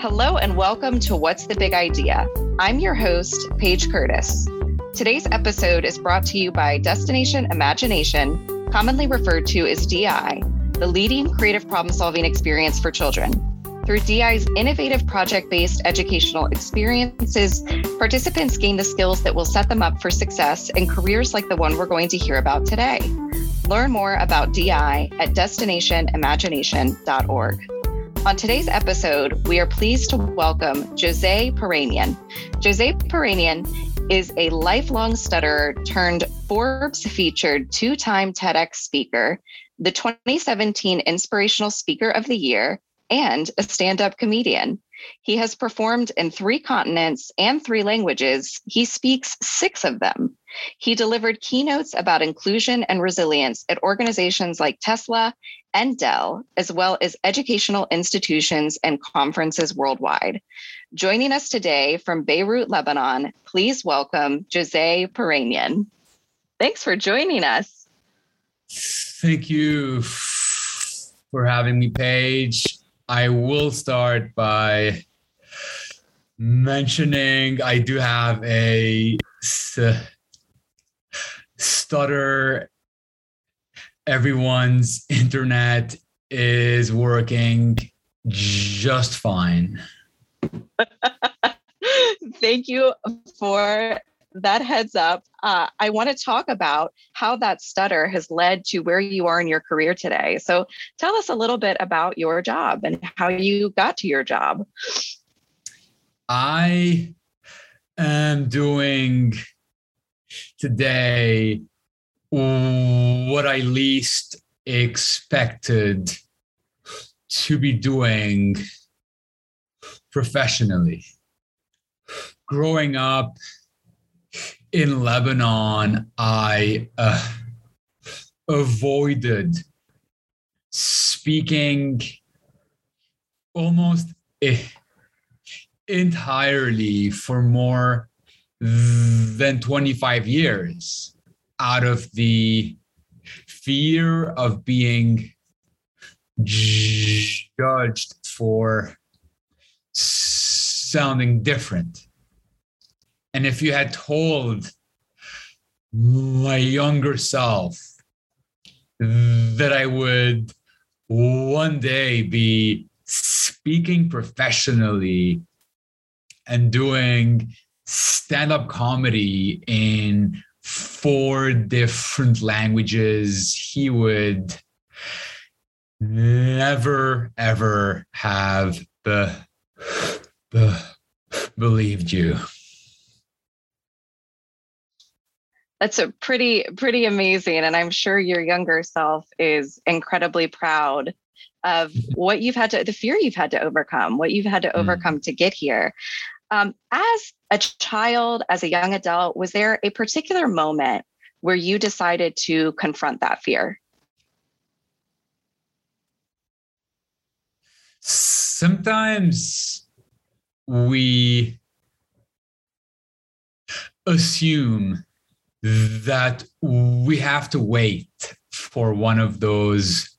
Hello and welcome to What's the Big Idea? I'm your host, Paige Curtis. Today's episode is brought to you by Destination Imagination, commonly referred to as DI, the leading creative problem solving experience for children. Through DI's innovative project based educational experiences, participants gain the skills that will set them up for success in careers like the one we're going to hear about today. Learn more about DI at destinationimagination.org. On today's episode, we are pleased to welcome Jose Peranian. Jose Peranian is a lifelong stutterer turned Forbes featured two time TEDx speaker, the 2017 Inspirational Speaker of the Year, and a stand up comedian. He has performed in three continents and three languages. He speaks six of them. He delivered keynotes about inclusion and resilience at organizations like Tesla and Dell, as well as educational institutions and conferences worldwide. Joining us today from Beirut, Lebanon, please welcome Jose Peranian. Thanks for joining us. Thank you for having me, Paige. I will start by mentioning I do have a stutter. Everyone's internet is working just fine. Thank you for that heads up. Uh, I want to talk about how that stutter has led to where you are in your career today. So tell us a little bit about your job and how you got to your job. I am doing today what I least expected to be doing professionally. Growing up in Lebanon, I uh, avoided speaking almost entirely for more than 25 years out of the fear of being judged for sounding different. And if you had told my younger self that I would one day be speaking professionally and doing stand up comedy in four different languages, he would never, ever have the, the believed you. That's a pretty pretty amazing and I'm sure your younger self is incredibly proud of what you've had to the fear you've had to overcome, what you've had to mm. overcome to get here. Um, as a child, as a young adult, was there a particular moment where you decided to confront that fear? Sometimes we assume that we have to wait for one of those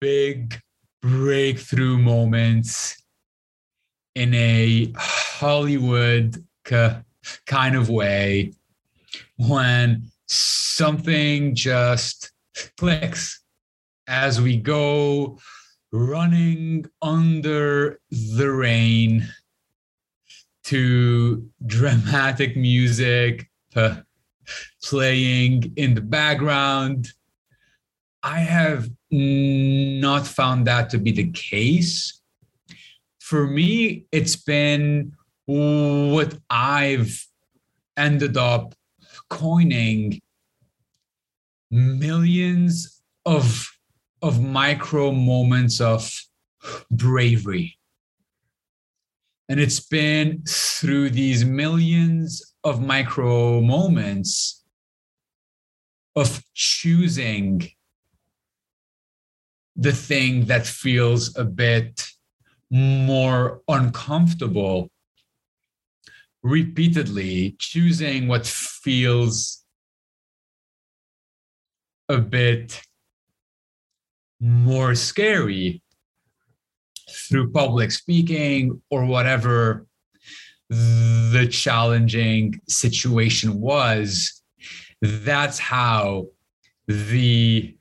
big breakthrough moments in a Hollywood kind of way when something just clicks as we go running under the rain to dramatic music playing in the background. I have not found that to be the case. For me, it's been what I've ended up coining millions of of micro moments of bravery. And it's been through these millions of micro moments of choosing the thing that feels a bit more uncomfortable repeatedly choosing what feels a bit more scary through public speaking or whatever the challenging situation was, that's how the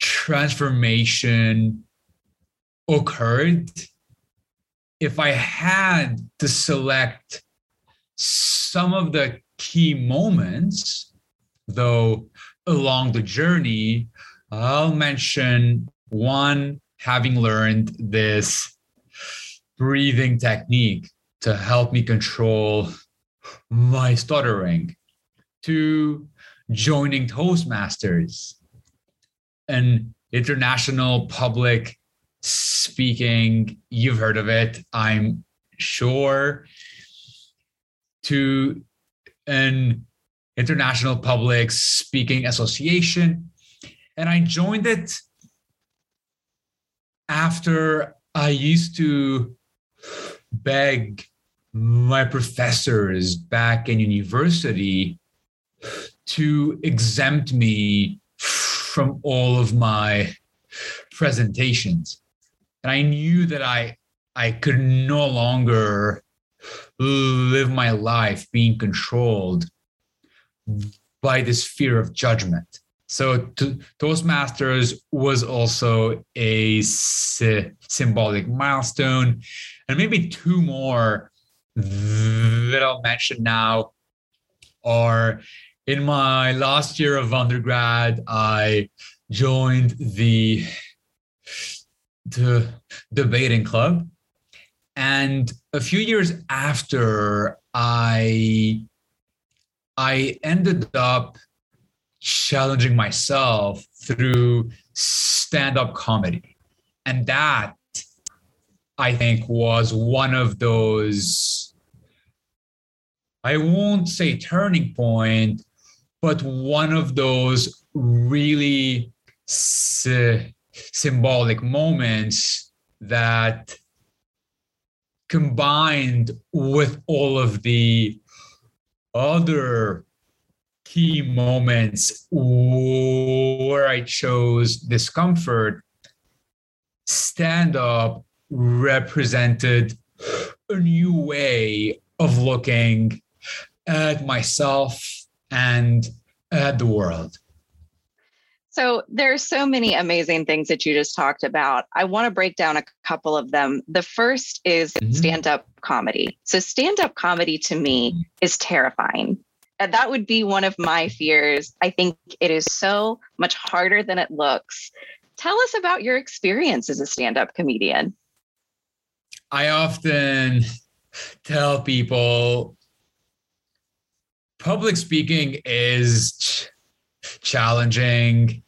transformation occurred. If I had to select some of the key moments, though, along the journey, I'll mention one having learned this breathing technique to help me control my stuttering, to joining Toastmasters, an international public speaking, you've heard of it, I'm sure, to an international public speaking association. And I joined it after I used to beg my professors back in university to exempt me from all of my presentations. And I knew that I I could no longer live my life being controlled by this fear of judgment. So to, Toastmasters was also a sy- symbolic milestone, and maybe two more that I'll mention now are in my last year of undergrad, I joined the the debating club, and a few years after I I ended up challenging myself through stand-up comedy. And that I think was one of those I won't say turning point, but one of those really symbolic moments that combined with all of the other key moments where I chose discomfort, stand up represented a new way of looking at myself and at the world. So there's so many amazing things that you just talked about. I want to break down a couple of them. The first is mm-hmm. stand-up comedy. So stand-up comedy to me is terrifying. And that would be one of my fears. I think it is so much harder than it looks. Tell us about your experience as a stand-up comedian. I often tell people public speaking is ch- challenging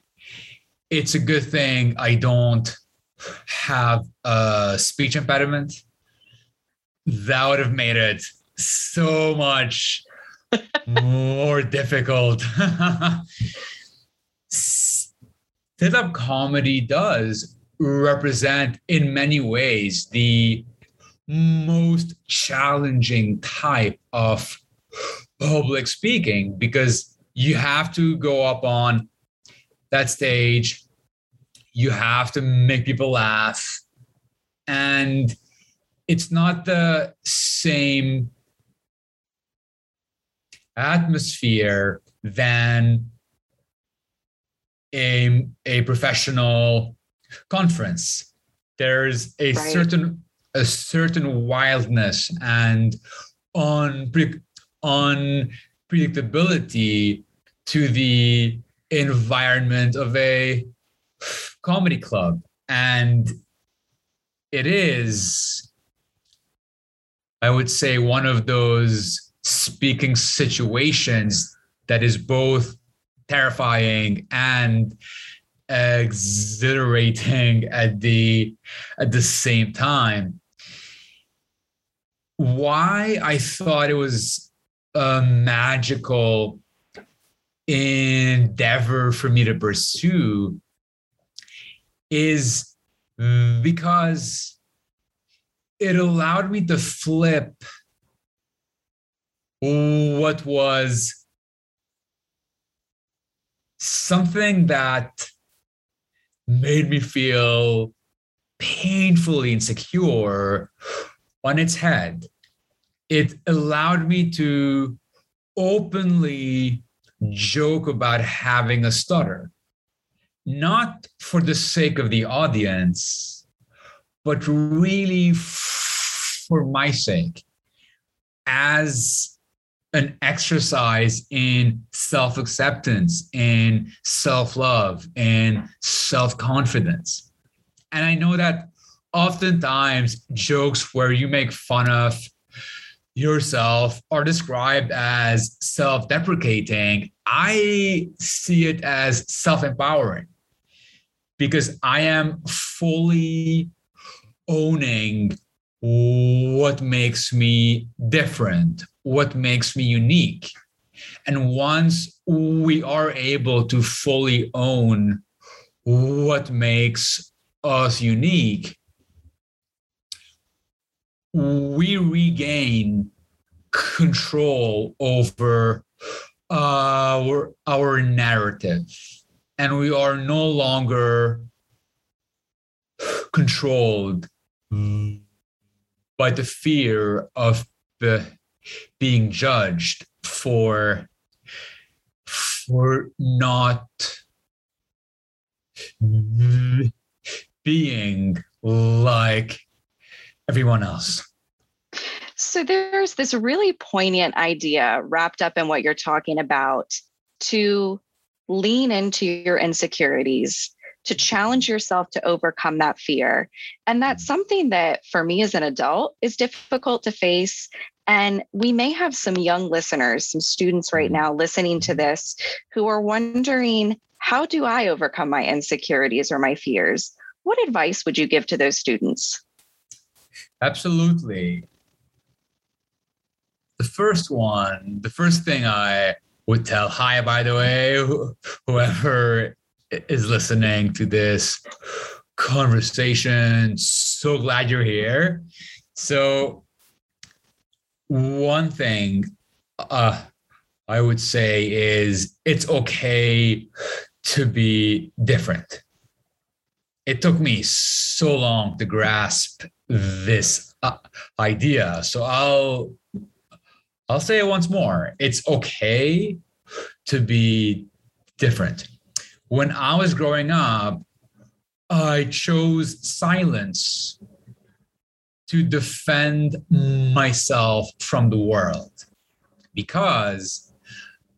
it's a good thing I don't have a speech impediment. That would have made it so much more difficult. Stand-up comedy does represent in many ways the most challenging type of public speaking because you have to go up on that stage. You have to make people laugh. And it's not the same atmosphere than a, a professional conference. There's a right. certain a certain wildness and unpre- unpredictability to the environment of a comedy club. And it is, I would say, one of those speaking situations that is both terrifying and exhilarating at the at the same time why i thought it was a magical endeavor for me to pursue is because it allowed me to flip what was something that made me feel painfully insecure on its head. It allowed me to openly joke about having a stutter, not for the sake of the audience, but really for my sake, as an exercise in self acceptance, in self love, in self confidence. And I know that oftentimes jokes where you make fun of yourself are described as self deprecating. I see it as self empowering because I am fully owning what makes me different, what makes me unique. And once we are able to fully own what makes us unique, we regain control over Uh, our, our narrative. And we are no longer controlled by the fear of the, being judged for for not being like everyone else. So there's this really poignant idea wrapped up in what you're talking about to lean into your insecurities, to challenge yourself to overcome that fear. And that's mm. something that for me as an adult is difficult to face. And we may have some young listeners, some students right mm. now listening to this who are wondering, how do I overcome my insecurities or my fears? What advice would you give to those students? Absolutely. The first one, the first thing I would tell, hi, by the way, whoever is listening to this conversation, so glad you're here. So, one thing uh, I would say is it's okay to be different it took me so long to grasp this uh, idea. So I'll I'll say it once more. It's okay to be different. When I was growing up, I chose silence to defend myself from the world because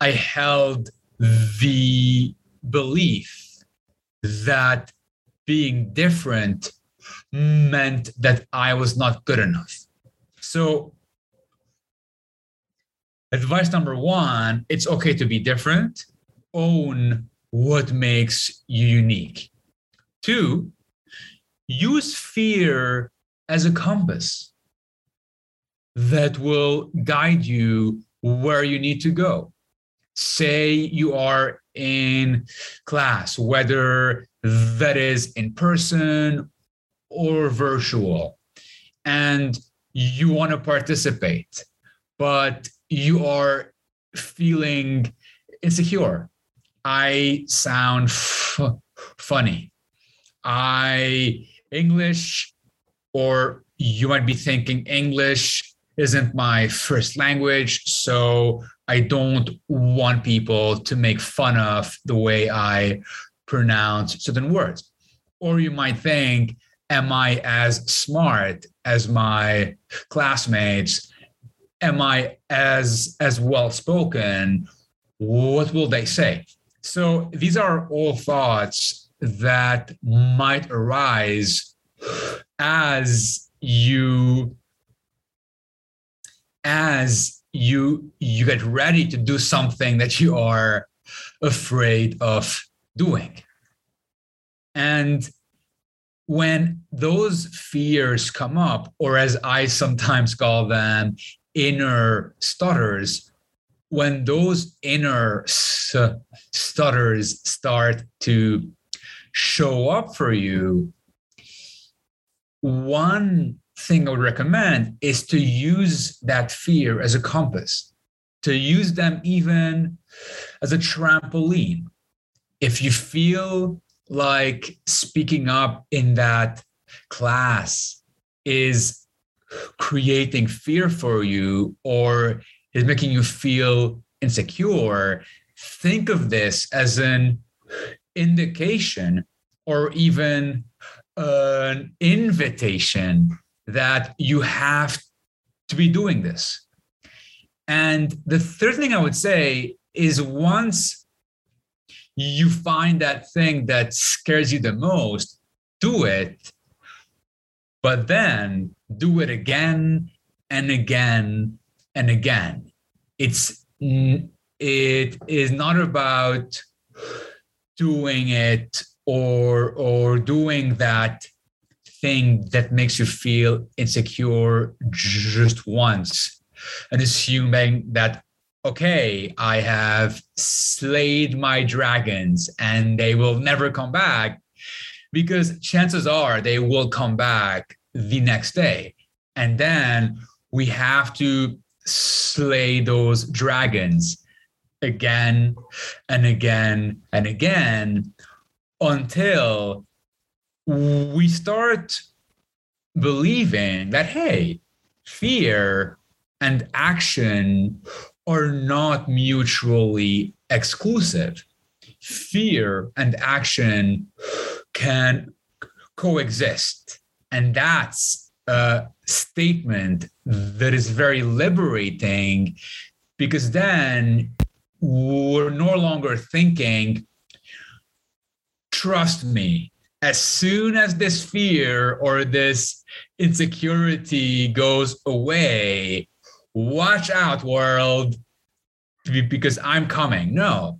I held the belief that being different meant that I was not good enough. So, advice number one it's okay to be different, own what makes you unique. Two, use fear as a compass that will guide you where you need to go. Say you are in class, whether that is in person or virtual, and you want to participate, but you are feeling insecure. I sound f- funny. I English, or you might be thinking English isn't my first language, so I don't want people to make fun of the way I pronounce certain words. Or you might think, am I as smart as my classmates? Am I as as well spoken? What will they say? So these are all thoughts that might arise as you as you you get ready to do something that you are afraid of doing. And when those fears come up, or as I sometimes call them, inner stutters, when those inner stutters start to show up for you, one thing I would recommend is to use that fear as a compass, to use them even as a trampoline. If you feel like speaking up in that class is creating fear for you or is making you feel insecure, think of this as an indication or even an invitation that you have to be doing this. And the third thing I would say is once you find that thing that scares you the most, do it, but then do it again and again and again. It's it is not about doing it or or doing that thing that makes you feel insecure just once and assuming that okay i have slayed my dragons and they will never come back because chances are they will come back the next day and then we have to slay those dragons again and again and again until we start believing that, hey, fear and action are not mutually exclusive. Fear and action can coexist. And that's a statement that is very liberating because then we're no longer thinking, trust me, as soon as this fear or this insecurity goes away, watch out, world, because I'm coming. No,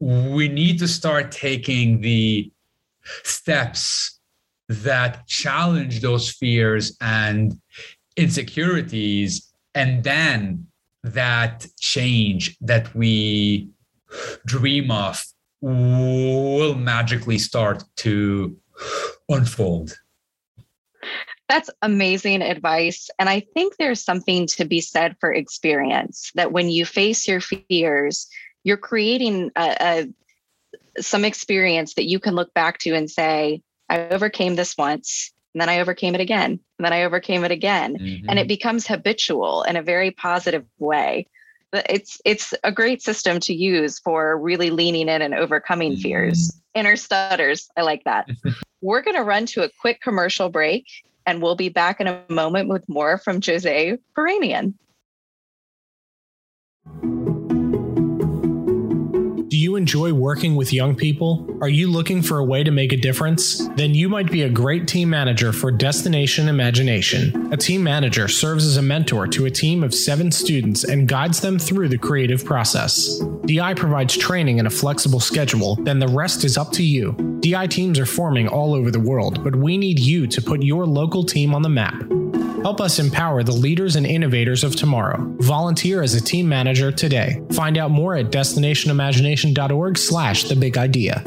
we need to start taking the steps that challenge those fears and insecurities and then that change that we dream of will magically start to unfold. That's amazing advice. And I think there's something to be said for experience that when you face your fears, you're creating a, a, some experience that you can look back to and say, I overcame this once, and then I overcame it again, and then I overcame it again. Mm-hmm. And it becomes habitual in a very positive way it's it's a great system to use for really leaning in and overcoming mm-hmm. fears inner stutters i like that we're going to run to a quick commercial break and we'll be back in a moment with more from jose Peranian. You enjoy working with young people? Are you looking for a way to make a difference? Then you might be a great team manager for Destination Imagination. A team manager serves as a mentor to a team of seven students and guides them through the creative process. DI provides training and a flexible schedule, then the rest is up to you. DI teams are forming all over the world, but we need you to put your local team on the map. Help us empower the leaders and innovators of tomorrow. Volunteer as a team manager today. Find out more at destinationimagination.org slash the big idea.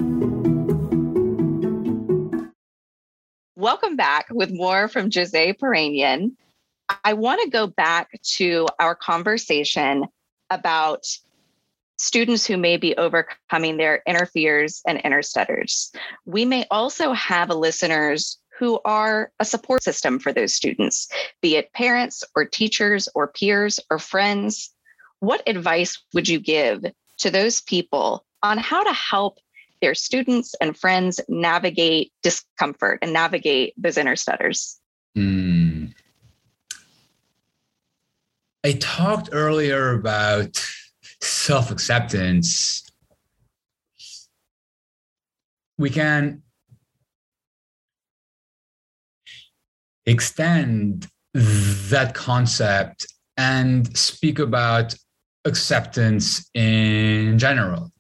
Welcome back with more from Jose Peranian. I want to go back to our conversation about students who may be overcoming their inner fears and inner stutters. We may also have a listeners who are a support system for those students, be it parents or teachers or peers or friends. What advice would you give to those people on how to help their students and friends navigate discomfort and navigate those inner stutters? Mm. I talked earlier about self acceptance. We can extend that concept and speak about acceptance in general.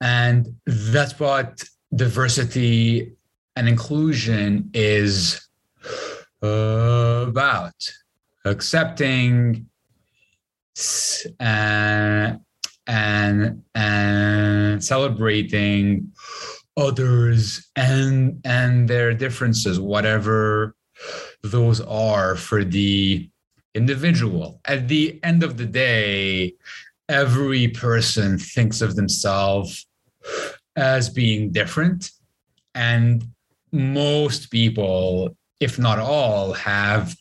And that's what diversity and inclusion is uh, about accepting and, and, and celebrating others and and their differences whatever those are for the individual. At the end of the day, every person thinks of themselves as being different. And most people, if not all, have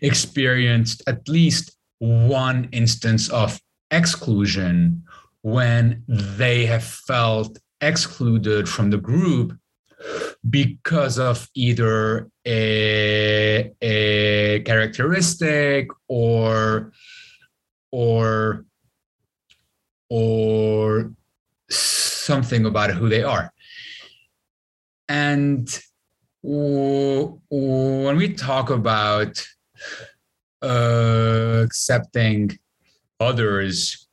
experienced at least one instance of exclusion when they have felt excluded from the group because of either a, a characteristic or or or something about who they are. And when we talk about uh, accepting others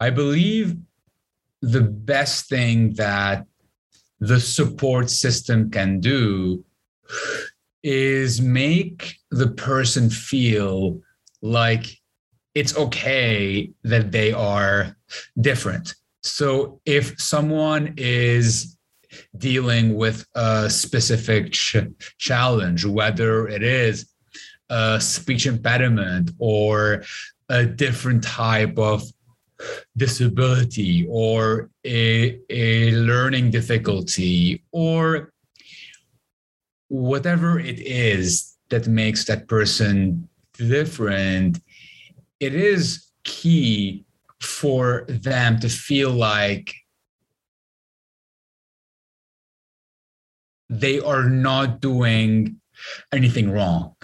i believe the best thing that the support system can do is make the person feel like it's okay that they are different. So if someone is dealing with a specific ch- challenge, whether it is a speech impediment or a different type of disability or a, a learning difficulty or whatever it is that makes that person different, it is key for them to feel like they are not doing anything wrong.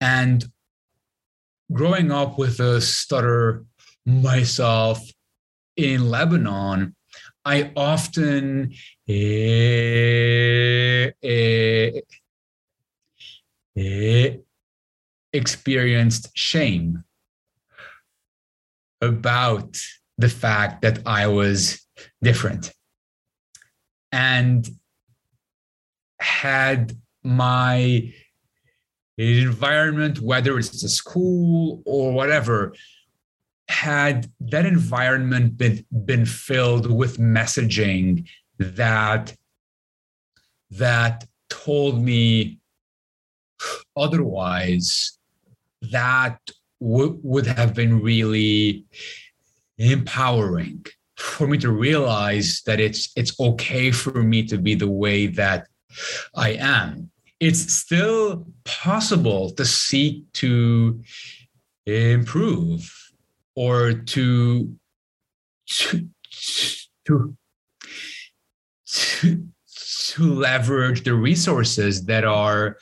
And growing up with a stutter myself in Lebanon, I often eh, eh, eh, experienced shame about the fact that I was different. And had my environment, whether it's a school or whatever, had that environment been, been filled with messaging that that told me otherwise that w- would have been really empowering for me to realize that it's it's okay for me to be the way that I am. It's still possible to seek to improve or to to to to, leverage the resources that are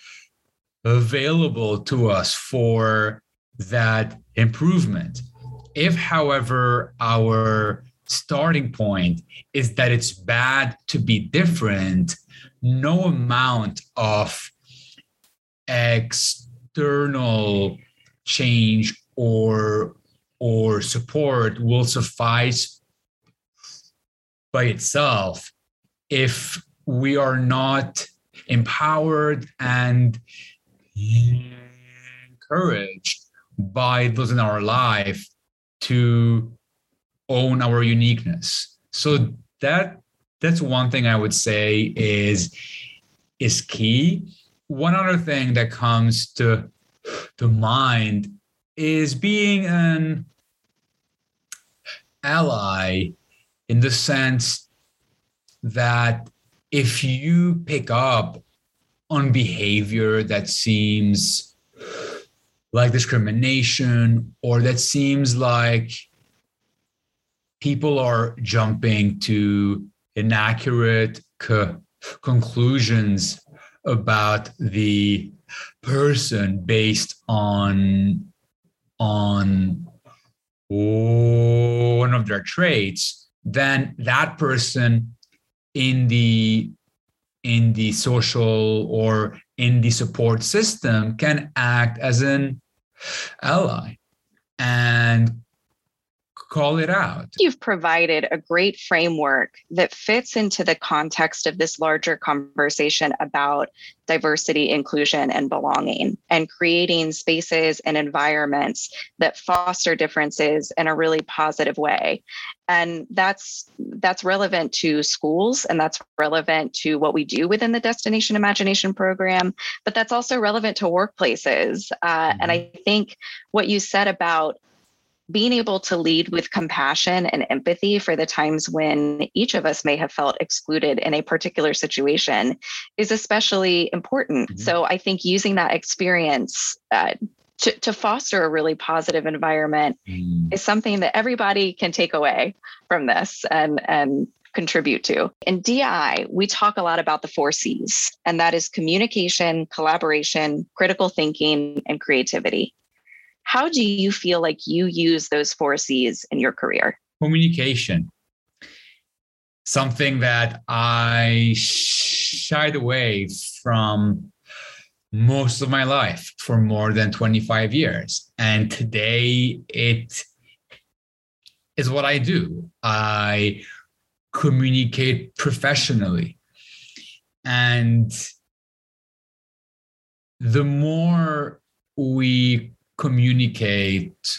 available to us for that improvement. If, however, our starting point is that it's bad to be different, no amount of external change or or support will suffice by itself if we are not empowered and encouraged by those in our life to own our uniqueness. So that that's one thing i would say is is key. One other thing that comes to to mind is being an ally in the sense that if you pick up on behavior that seems like discrimination or that seems like people are jumping to inaccurate co- conclusions about the person based on on one of their traits, then that person in the in the social or in the support system can act as an ally and call it out. You've provided a great framework that fits into the context of this larger conversation about diversity, inclusion, and belonging, and creating spaces and environments that foster differences in a really positive way. And that's that's relevant to schools and that's relevant to what we do within the Destination Imagination program, but that's also relevant to workplaces. Uh, mm-hmm. And I think what you said about being able to lead with compassion and empathy for the times when each of us may have felt excluded in a particular situation is especially important. Mm-hmm. So I think using that experience uh, to, to foster a really positive environment mm. is something that everybody can take away from this and and contribute to. In DI, we talk a lot about the four C's, and that is communication, collaboration, critical thinking, and creativity. How do you feel like you use those four C's in your career? Communication. Something that I shied away from most of my life for more than 25 years. And today it is what I do. I communicate professionally. And the more we communicate,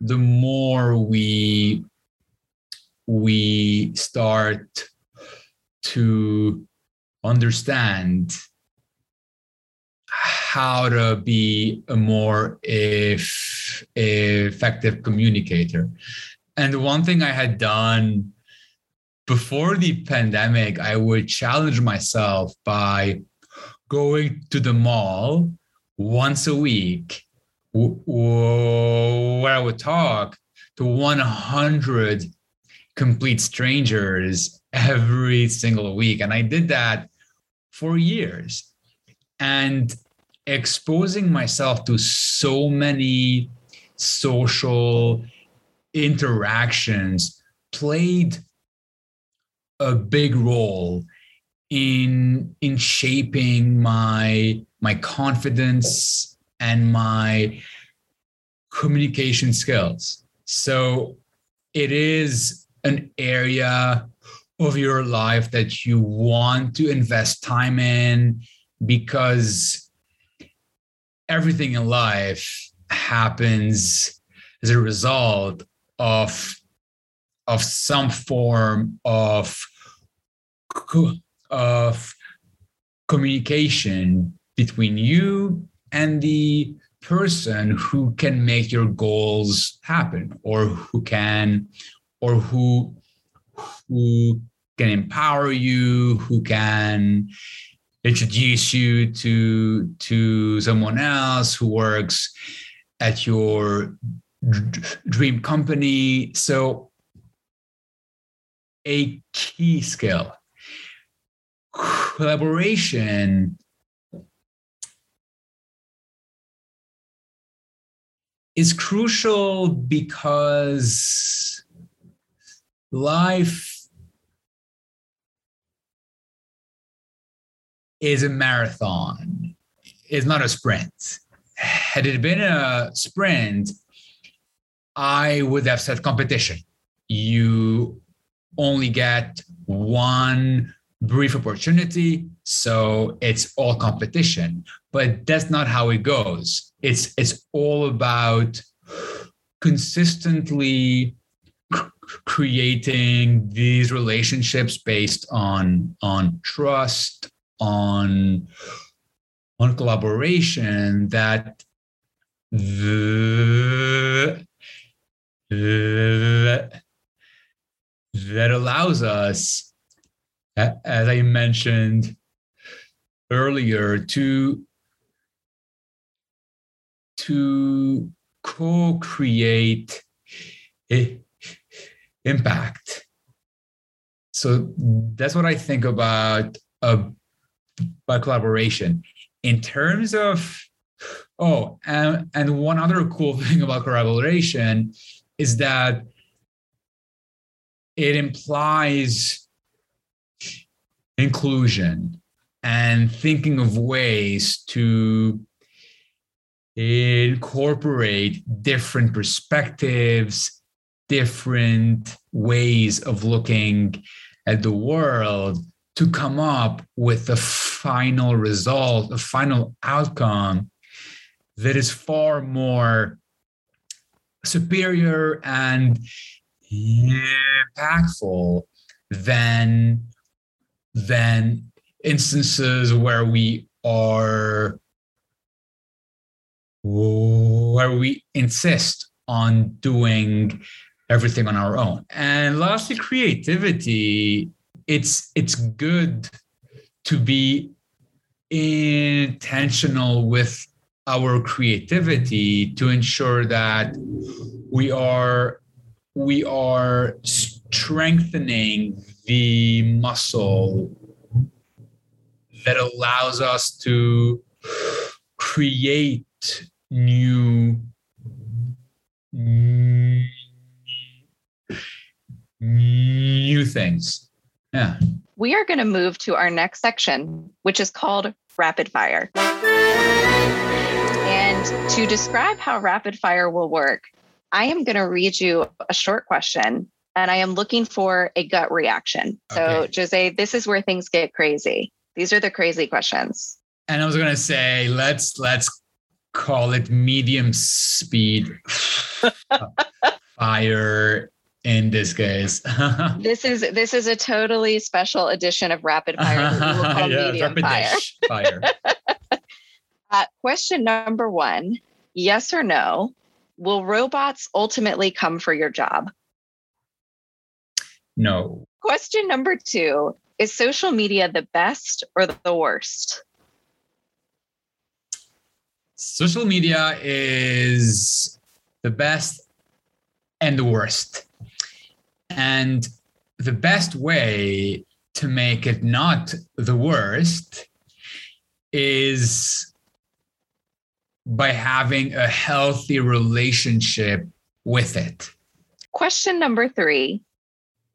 the more we we start to understand how to be a more if, effective communicator. And the one thing I had done before the pandemic, I would challenge myself by going to the mall once a week where I would talk to 100 complete strangers every single week. And I did that for years. And exposing myself to so many social interactions played a big role in in shaping my my confidence and my communication skills. So it is an area of your life that you want to invest time in because everything in life happens as a result of of some form of of communication between you and the person who can make your goals happen or who can or who who can empower you who can introduce you to to someone else who works at your dream company. So a key skill collaboration is crucial because life is a marathon, it's not a sprint. Had it been a sprint, I would have said competition. You only get one brief opportunity, so it's all competition. But that's not how it goes. It's it's all about consistently creating these relationships based on on trust on on collaboration that the, that, that allows us as i mentioned earlier to to co-create impact so that's what i think about a by collaboration. In terms of, oh, and, and one other cool thing about collaboration is that it implies inclusion and thinking of ways to incorporate different perspectives, different ways of looking at the world to come up with a final result, a final outcome that is far more superior and impactful than than instances where we are where we insist on doing everything on our own. And lastly, creativity. It's it's good to be intentional with our creativity to ensure that we are we are strengthening the muscle that allows us to create new new things. Yeah. We are going to move to our next section which is called rapid fire. And to describe how rapid fire will work i am going to read you a short question and i am looking for a gut reaction. So okay. joze this is where things get crazy. These are the crazy questions. And I was gonna say let's let's call it medium speed fire in this case. this is this is a totally special edition of rapid fire. We will call yeah, medium fire. fire. uh, question number one: Yes or no? Will robots ultimately come for your job? No. Question number two: Is social media the best or the worst? Social media is the best and the worst. And the best way to make it not the worst is by having a healthy relationship with it. Question number three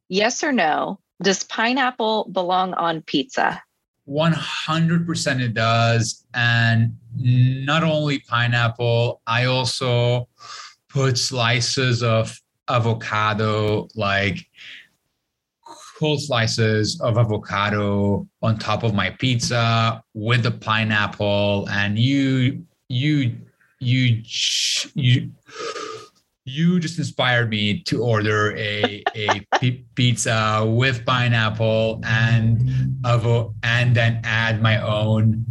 Yes or no? Does pineapple belong on pizza? 100% it does. And not only pineapple, I also put slices of avocado, like whole slices of avocado on top of my pizza with the pineapple. And you, you, you, you, you just inspired me to order a pizza with pineapple and avo- and then add my own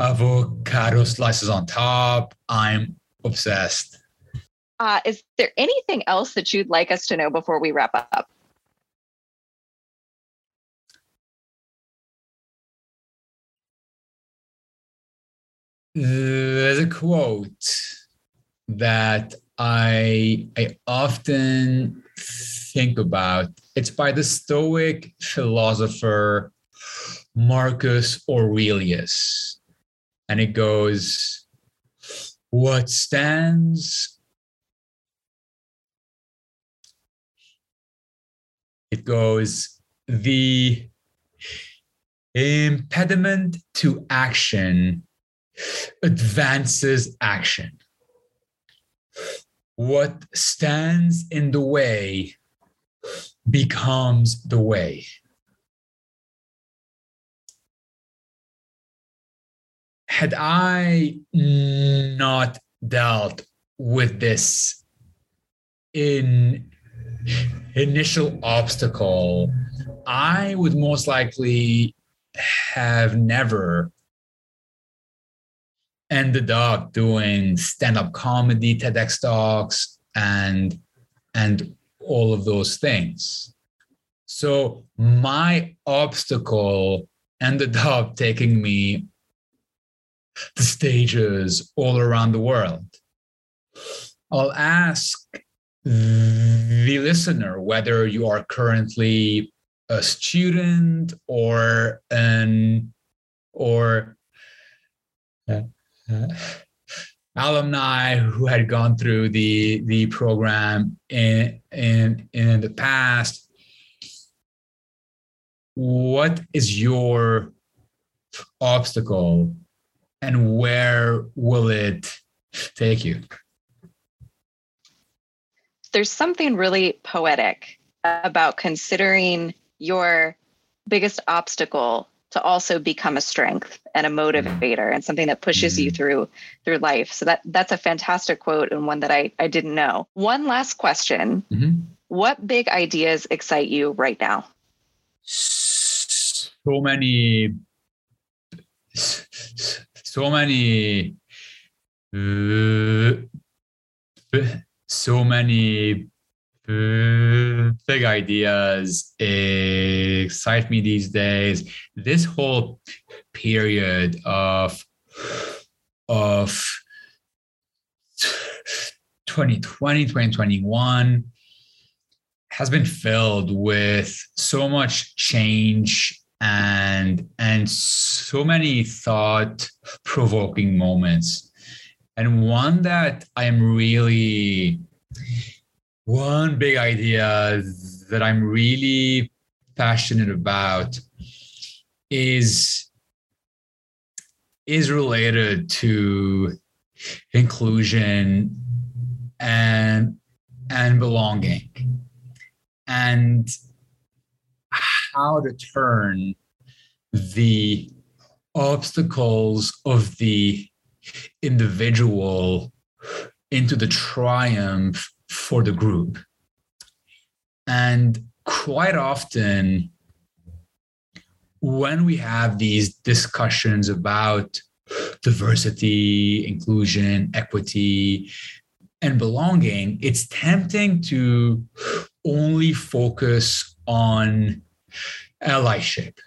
avocado slices on top. I'm obsessed. Uh, is there anything else that you'd like us to know before we wrap up? There's a quote that I I often think about. It's by the Stoic philosopher Marcus Aurelius. And it goes, What stands? It goes, The impediment to action advances action what stands in the way becomes the way. Had I not dealt with this in initial obstacle, I would most likely have never ended up doing stand-up comedy, TEDx talks, and and all of those things. So my obstacle ended up taking me to stages all around the world. I'll ask the listener whether you are currently a student or an or uh, alumni who had gone through the the program in in in the past what is your obstacle and where will it take you? There's something really poetic about considering your biggest obstacle to also become a strength and a motivator and something that pushes you through through life. So that that's a fantastic quote and one that i i didn't know. One last question. Mm-hmm. what big ideas excite you right now? So many so many uh, so many big ideas excite me these days. This whole period of of 2020, 2021 has been filled with so much change and and so many thought provoking moments. And one that i'm really one big idea that I'm really passionate about is is related to inclusion and and belonging. And how to turn the obstacles of the individual into the triumph for the group. And quite often, when we have these discussions about diversity, inclusion, equity, and belonging, it's tempting to only focus on allyship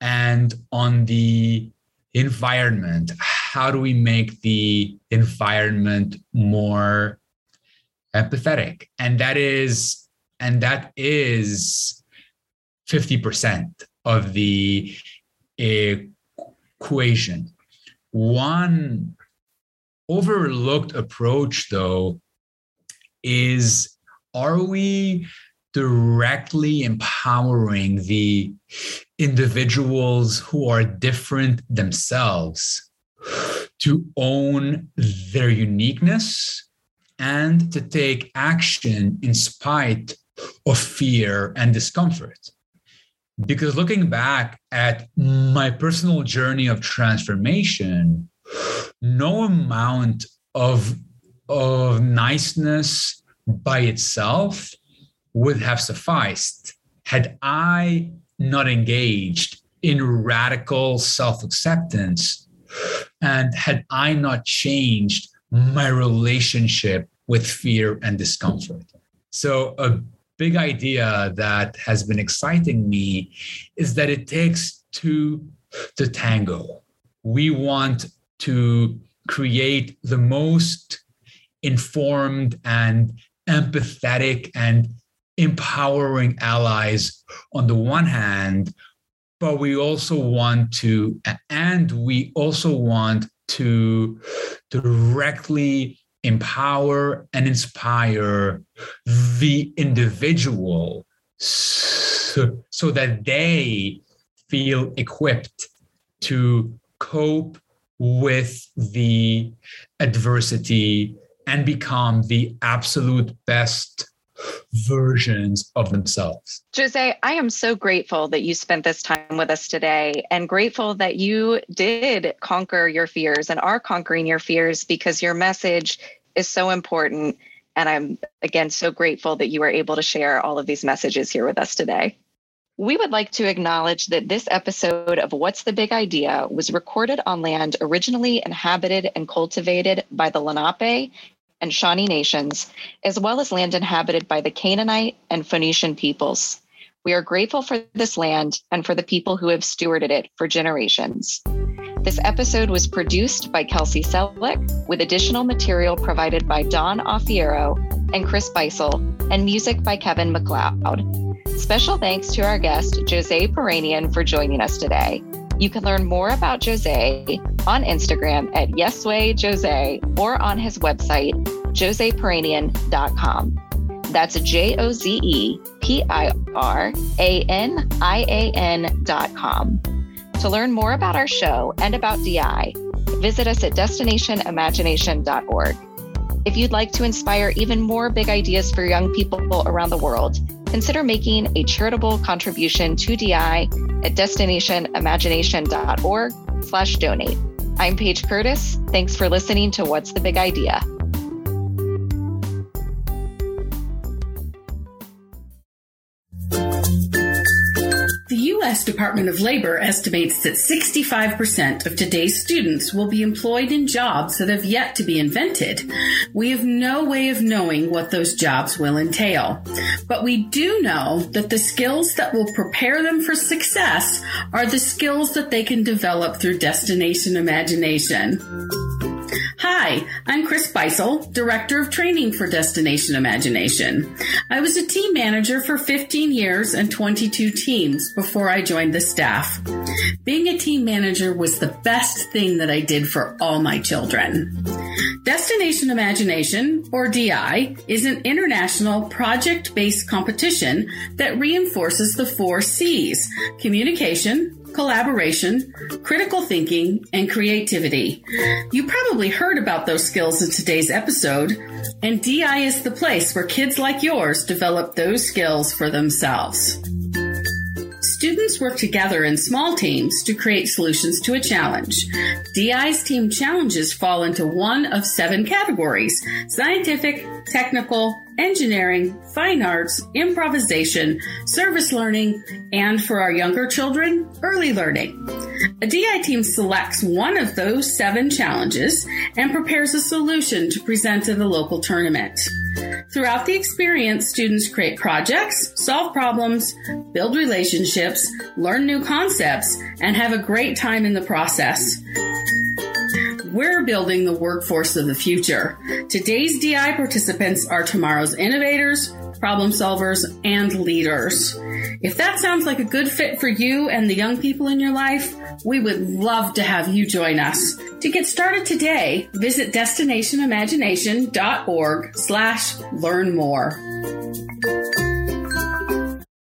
and on the environment. How do we make the environment more empathetic and that is and that is 50% of the equation one overlooked approach though is are we directly empowering the individuals who are different themselves to own their uniqueness and to take action in spite of fear and discomfort. Because looking back at my personal journey of transformation, no amount of, of niceness by itself would have sufficed had I not engaged in radical self acceptance and had I not changed my relationship with fear and discomfort. So, a big idea that has been exciting me is that it takes two to tango. We want to create the most informed and empathetic and empowering allies on the one hand, but we also want to, and we also want to directly empower and inspire the individual so, so that they feel equipped to cope with the adversity and become the absolute best versions of themselves. Joze, I am so grateful that you spent this time with us today and grateful that you did conquer your fears and are conquering your fears because your message is so important. And I'm again so grateful that you were able to share all of these messages here with us today. We would like to acknowledge that this episode of What's the Big Idea was recorded on land originally inhabited and cultivated by the Lenape and Shawnee nations, as well as land inhabited by the Canaanite and Phoenician peoples. We are grateful for this land and for the people who have stewarded it for generations. This episode was produced by Kelsey Selleck, with additional material provided by Don Offiero and Chris Beisel, and music by Kevin MacLeod. Special thanks to our guest, Joze Piranian, for joining us today. You can learn more about Joze on Instagram at YesWayJose or on his website, jozepiranian.com. That's J O Z E P I R A N I A N dot com. To learn more about our show and about DI, visit us at destinationimagination.org. If you'd like to inspire even more big ideas for young people around the world, consider making a charitable contribution to DI at destinationimagination.org slash donate. I'm Paige Curtis. Thanks for listening to What's the Big Idea? U.S. Department of Labor estimates that 65% of today's students will be employed in jobs that have yet to be invented. We have no way of knowing what those jobs will entail. But we do know that the skills that will prepare them for success are the skills that they can develop through destination imagination. Hi, I'm Chris Beisel, Director of Training for Destination Imagination. I was a team manager for 15 years and 22 teams before I joined the staff. Being a team manager was the best thing that I did for all my children. Destination Imagination, or DI, is an international project based competition that reinforces the four C's communication, collaboration, critical thinking, and creativity. You probably heard about those skills in today's episode, and DI is the place where kids like yours develop those skills for themselves. Students work together in small teams to create solutions to a challenge. DI's team challenges fall into one of seven categories scientific, technical, engineering, fine arts, improvisation, service learning, and for our younger children, early learning. A DI team selects one of those seven challenges and prepares a solution to present at a local tournament. Throughout the experience, students create projects, solve problems, build relationships, learn new concepts, and have a great time in the process. We're building the workforce of the future. Today's DI participants are tomorrow's innovators, problem solvers, and leaders. If that sounds like a good fit for you and the young people in your life, we would love to have you join us. To get started today, visit destinationimagination.org slash learn more.